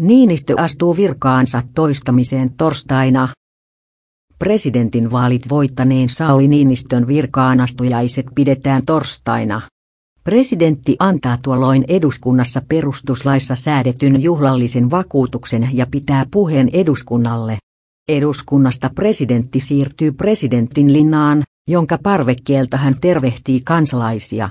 Niinistö astuu virkaansa toistamiseen torstaina. Presidentin vaalit voittaneen Sauli Niinistön virkaanastujaiset pidetään torstaina. Presidentti antaa tuolloin eduskunnassa perustuslaissa säädetyn juhlallisen vakuutuksen ja pitää puheen eduskunnalle. Eduskunnasta presidentti siirtyy presidentin linnaan, jonka parvekkeelta hän tervehtii kansalaisia.